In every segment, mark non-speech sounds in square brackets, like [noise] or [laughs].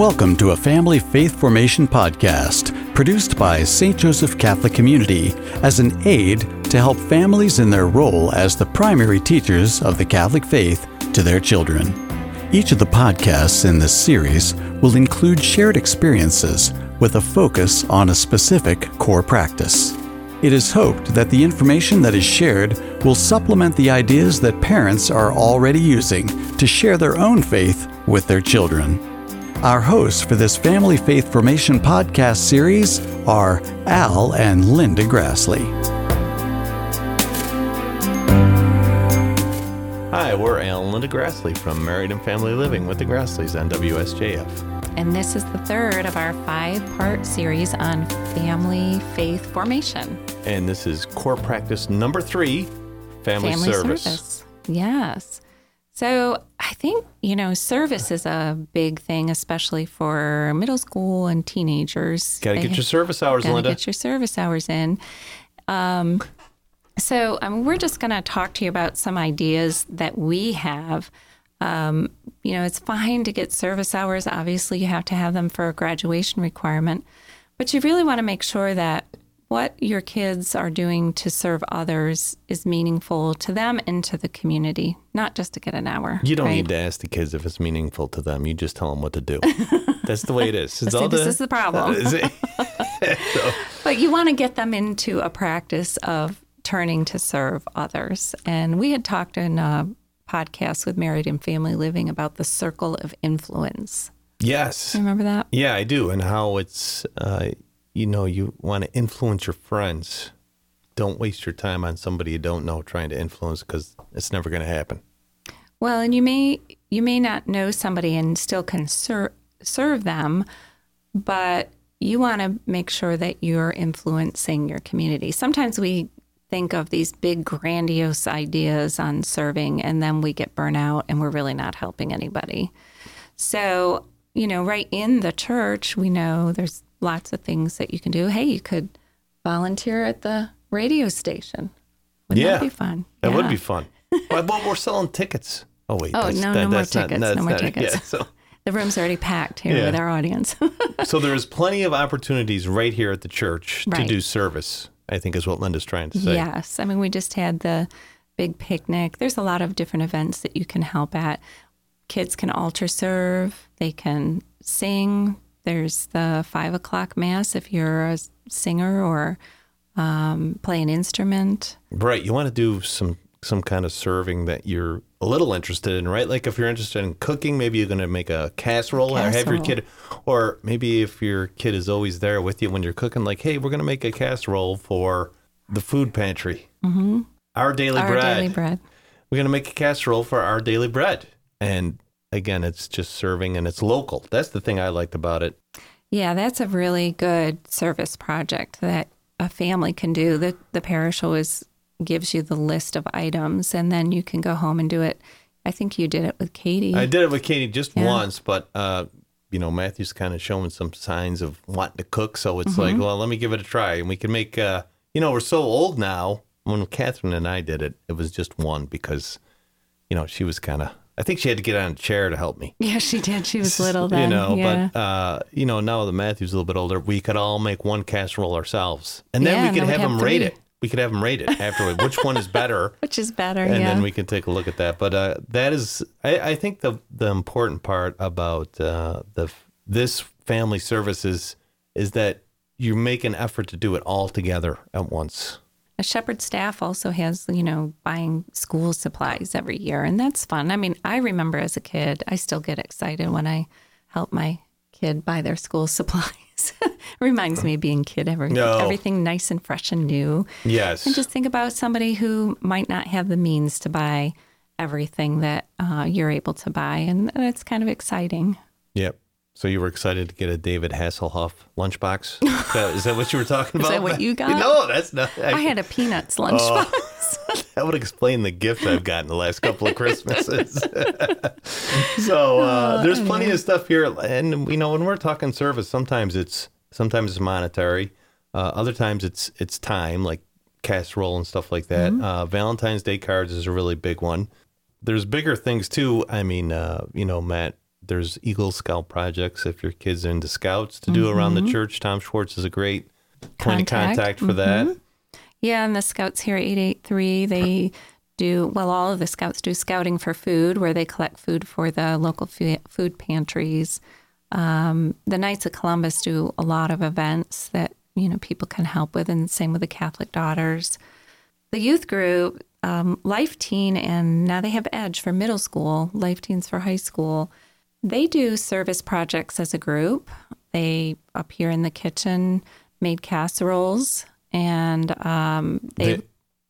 Welcome to a Family Faith Formation podcast produced by St. Joseph Catholic Community as an aid to help families in their role as the primary teachers of the Catholic faith to their children. Each of the podcasts in this series will include shared experiences with a focus on a specific core practice. It is hoped that the information that is shared will supplement the ideas that parents are already using to share their own faith with their children. Our hosts for this Family Faith Formation podcast series are Al and Linda Grassley. Hi, we're Al and Linda Grassley from Married and Family Living with the Grassleys on WSJF. And this is the third of our five part series on family faith formation. And this is core practice number three family, Family service. service. Yes. So I think, you know, service is a big thing, especially for middle school and teenagers. Got to get your service hours, gotta Linda. get your service hours in. Um, so um, we're just going to talk to you about some ideas that we have. Um, you know, it's fine to get service hours. Obviously, you have to have them for a graduation requirement, but you really want to make sure that what your kids are doing to serve others is meaningful to them and to the community, not just to get an hour. you don't right? need to ask the kids if it's meaningful to them. You just tell them what to do. [laughs] That's the way it is. It's See, all this the- is the problem. [laughs] Is it? [laughs] So, But you want to get them into a practice of turning to serve others. And we had talked in a podcast with Married and Family Living about the circle of influence. yes. Remember that? Yeah, I do. And how it's, uh, you know, you want to influence your friends. Don't waste your time on somebody you don't know trying to influence because it's never going to happen. Well, and you may you may not know somebody and still can ser- serve them, but you want to make sure that you're influencing your community. Sometimes we think of these big grandiose ideas on serving and then we get burnout and we're really not helping anybody. So, you know, right in the church, we know there's lots of things that you can do. Hey, you could volunteer at the radio station. Wouldn't Yeah. that be fun? That would be fun. well, well, we're selling tickets. Oh wait. Oh, no, no more that's not- tickets, no more [laughs] tickets. Yeah, so, [laughs] The room's already packed here Yeah. with our audience. [laughs] so there's plenty of opportunities right here at the church to do service. I think is what Linda's trying to say. yes. I mean, we just had the big picnic. There's a lot of different events that you can help at. Kids can altar serve, they can sing. There's the five o'clock mass if you're a singer or um, play an instrument. Right. You want to do some some kind of serving that you're a little interested in, right? Like if you're interested in cooking, maybe you're going to make a casserole, or have your kid, or maybe if your kid is always there with you when you're cooking, like, hey, we're going to make a casserole for the food pantry. Mm-hmm. Our daily Our bread. daily bread. We're going to make a casserole for our daily bread. And again, it's just serving and it's local. That's the thing I liked about it. Yeah, that's a really good service project that a family can do. The the parish always gives you the list of items and then you can go home and do it. I think you did it with Katie. I did it with Katie just Yeah. once, but uh, you know, Matthew's kind of showing some signs of wanting to cook, so it's Mm-hmm. like, well, let me give it a try, and we can make. Uh, you know, we're so old now. When Catherine and I did it, it was just one because, you know, she was kind of. I think she had to get on a chair to help me. [laughs] yeah, she did. She was [laughs] little then. you know, yeah. but uh, you know, now that Matthew's a little bit older, we could all make one casserole ourselves, and then Yeah, we could have them rate it. We could have them rate it [laughs] afterward. Which one is better? Which is better, and yeah. then we can take a look at that. But uh, that is, I, I think the the important part about uh, the this family services is that you make an effort to do it all together at once. A shepherd staff also has, you know, buying school supplies every year, and that's fun. I mean, I remember as a kid, I still get excited when I help my kid buy their school [laughs] supplies. Reminds me of being a kid. Every, No. Everything nice and fresh and new. Yes. And just think about somebody who might not have the means to buy everything that uh, you're able to buy, and it's kind of exciting. yep. So you were excited to get a David Hasselhoff lunchbox? Is that- is that what you were talking about? [laughs] Is that what you [laughs] got? No, that's not. I had a peanuts lunchbox. [laughs] That would explain the gifts I've gotten the last couple of Christmases. so uh, there's plenty of stuff here, and you know when we're talking service, sometimes it's sometimes it's monetary, uh, other times it's it's time, like casserole and stuff like that. Uh, Valentine's Day cards is a really big one. There's bigger things too. I mean, uh, you know, Matt there's Eagle Scout projects if your kids are into scouts to do around the church. Tom Schwartz is a great point of Contact. for that. Yeah, and the scouts here at 883, they do, well, all of the scouts do scouting for food, where they collect food for the local food pantries. Um, the Knights of Columbus do a lot of events that, you know, people can help with, and same with the Catholic Daughters. The youth group, um, Life Teen, and now they have Edge for middle school, Life Teens for high school. They do service projects as a group. They up here in the kitchen made casseroles, and um, they,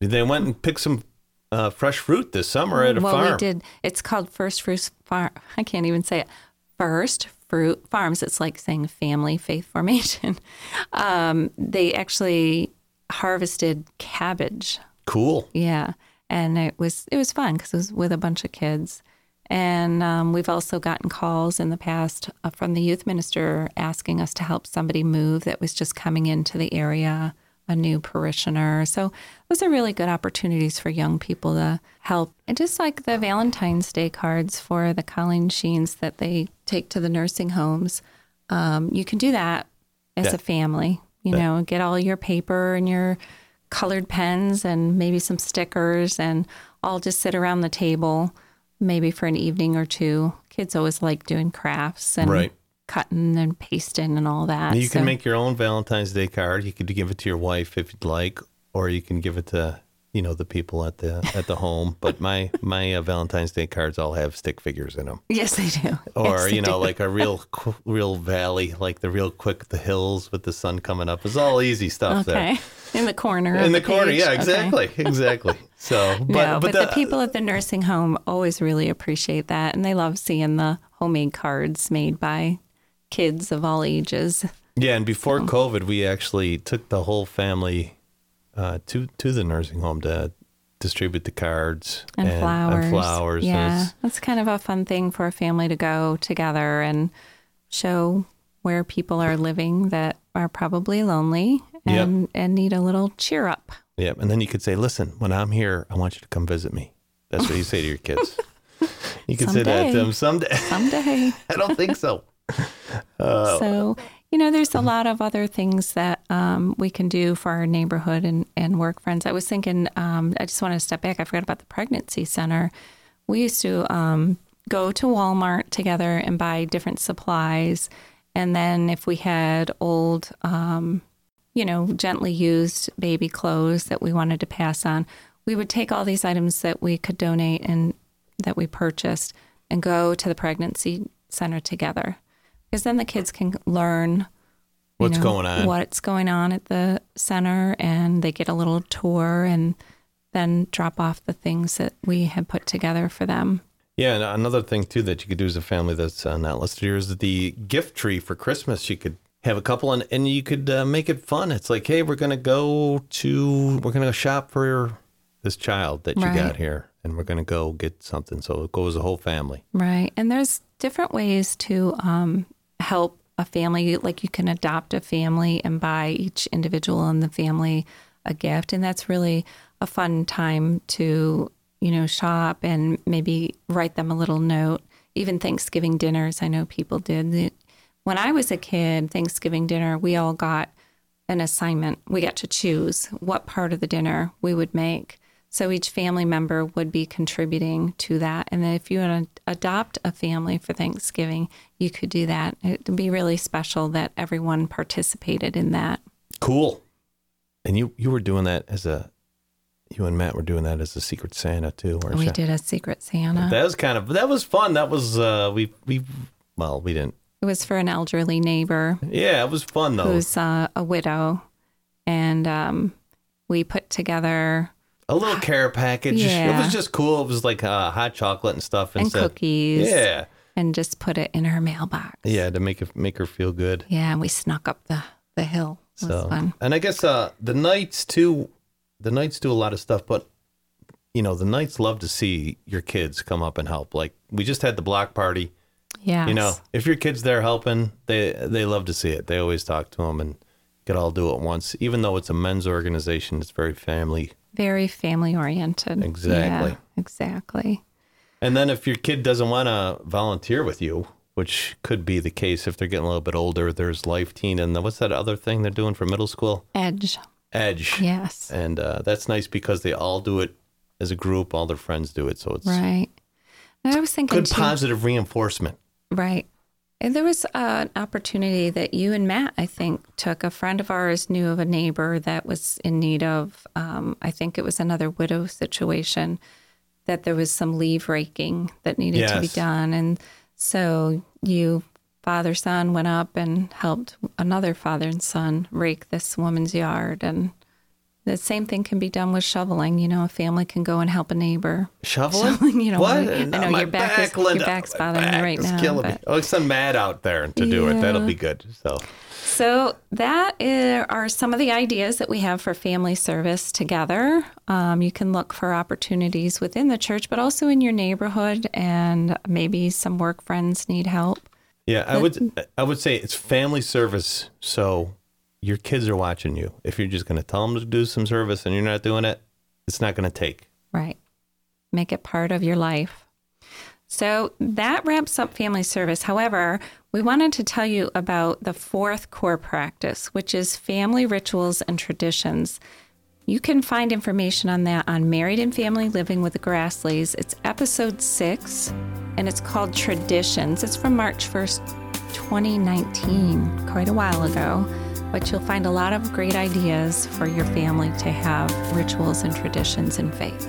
They, they went and picked some uh, fresh fruit this summer at a well, farm. we did. It's called First Fruit Farm. I can't even say it. First Fruit Farms. It's like saying family faith formation. [laughs] Um, they actually harvested cabbage Cool. Yeah, and it was it was fun because it was with a bunch of kids, and um, we've also gotten calls in the past uh, from the youth minister asking us to help somebody move that was just coming into the area, a new parishioner. So those are really good opportunities for young people to help. And just like the Valentine's Day cards for the Colleen Sheens that they take to the nursing homes, um, you can do that as Yeah. a family. You know, get all your paper and your colored pens and maybe some stickers and all just sit around the table maybe for an evening or two. Kids always like doing crafts and Right. cutting and pasting and all that. You can So- make your own Valentine's Day card. You could give it to your wife if you'd like, or you can give it to you know the people at the at the home. But my my uh, Valentine's Day cards all have stick figures in them, Yes, they do. or Yes, they you know do. like a real [laughs] real valley, like the real quick the hills with the sun coming up. It's all easy stuff there. okay. In the corner. of In the corner, page. yeah, Okay. exactly, [laughs] exactly. So, but no, but, but, the, people at the nursing home always really appreciate that, and they love seeing the homemade cards made by kids of all ages. Yeah, and before COVID, we actually took the whole family uh, to to the nursing home to distribute the cards and, flowers. And flowers. Yeah, that's kind of a fun thing for a family to go together and show where people are living that are probably lonely Yep. and and need a little cheer up. yeah, and then you could say, "Listen, when I'm here, I want you to come visit me." That's what you say to your kids. You could say that to them someday. Someday. [laughs] I don't think so. [laughs] so you know, there's a lot of other things that um, we can do for our neighborhood and, and work friends. I was thinking, um, I just want to step back. I forgot about the pregnancy center. We used to um, go to Walmart together and buy different supplies. And then if we had old, um, you know, gently used baby clothes that we wanted to pass on, we would take all these items that we could donate and that we purchased and go to the pregnancy center together. Because then the kids can learn What's know, going on? what's going on at the center, and they get a little tour and then drop off the things that we had put together for them. Yeah, and another thing too that you could do as a family that's uh, not listed here is the gift tree for Christmas. You could have a couple, and, and you could uh, make it fun. It's like, hey, we're gonna go to we're gonna go shop for this child that you Right. got here, and we're gonna go get something. So it goes the whole family. Right. And there's different ways to um, help a family. Like you can adopt a family and buy each individual in the family a gift. And that's really a fun time to, you know, shop and maybe write them a little note. Even Thanksgiving dinners, I know people did. When I was a kid, Thanksgiving dinner, we all got an assignment. We got to choose what part of the dinner we would make. So each family member would be contributing to that. And then if you want to adopt a family for Thanksgiving, you could do that. It would be really special that everyone participated in that. Cool. And you you were doing that as a you and Matt were doing that as a secret Santa too, weren't We you? did a secret Santa. That was kind of that was fun. That was uh we we well we didn't. It was for an elderly neighbor Yeah, it was fun though. who's uh, a widow. And um, we put together a little care package. Yeah. It was just cool. It was like uh, hot chocolate and stuff and stuff. cookies Yeah, and just put it in her mailbox. yeah, to make it make her feel good. Yeah, and we snuck up the, the hill. It was So, fun. and I guess uh, the Knights too. The Knights do a lot of stuff, but you know the Knights love to see your kids come up and help. Like we just had the block party. Yeah. You know, if your kid's there helping, they they love to see it. They always talk to them and could all do it once. Even though it's a men's organization, it's very family. Very family oriented. Exactly. Yeah, exactly. And then if your kid doesn't want to volunteer with you, which could be the case if they're getting a little bit older. There's Life Teen, and the, what's that other thing they're doing for middle school? Edge. Edge. Yes. And uh, that's nice because they all do it as a group. All their friends do it, so it's Right. I was thinking good too, positive reinforcement. Right. And there was uh, an opportunity that you and Matt, I think, took. A friend of ours knew of a neighbor that was in need of, um, I think it was another widow situation, that there was some leave raking that needed to be done. And so you, father, son, went up and helped another father and son rake this woman's yard. And the same thing can be done with shoveling. You know, a family can go and help a neighbor. Shoveling? You know, what? I know My your back is- your back's bothering you back right is now, killing me. but- Oh, send Matt out there to do it. That'll be good. So So that are some of the ideas that we have for family service together. Um, you can look for opportunities within the church, but also in your neighborhood, and maybe some work friends need help. Yeah, I would I would say it's family service. So your kids are watching you. If you're just going to tell them to do some service and you're not doing it, it's not going to take. Right. Make it part of your life. So that wraps up family service. However, we wanted to tell you about the fourth core practice, which is family rituals and traditions. You can find information on that on Married and Family Living with the Grassleys. It's episode six, and it's called Traditions. It's from March 1st, 2019, quite a while ago. But you'll find a lot of great ideas for your family to have rituals and traditions and faith.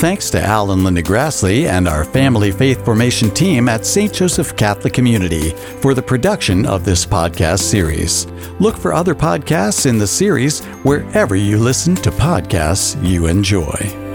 Thanks to Al and Linda Grassley and our family faith formation team at St. Joseph Catholic Community for the production of this podcast series. Look for other podcasts in the series wherever you listen to podcasts you enjoy.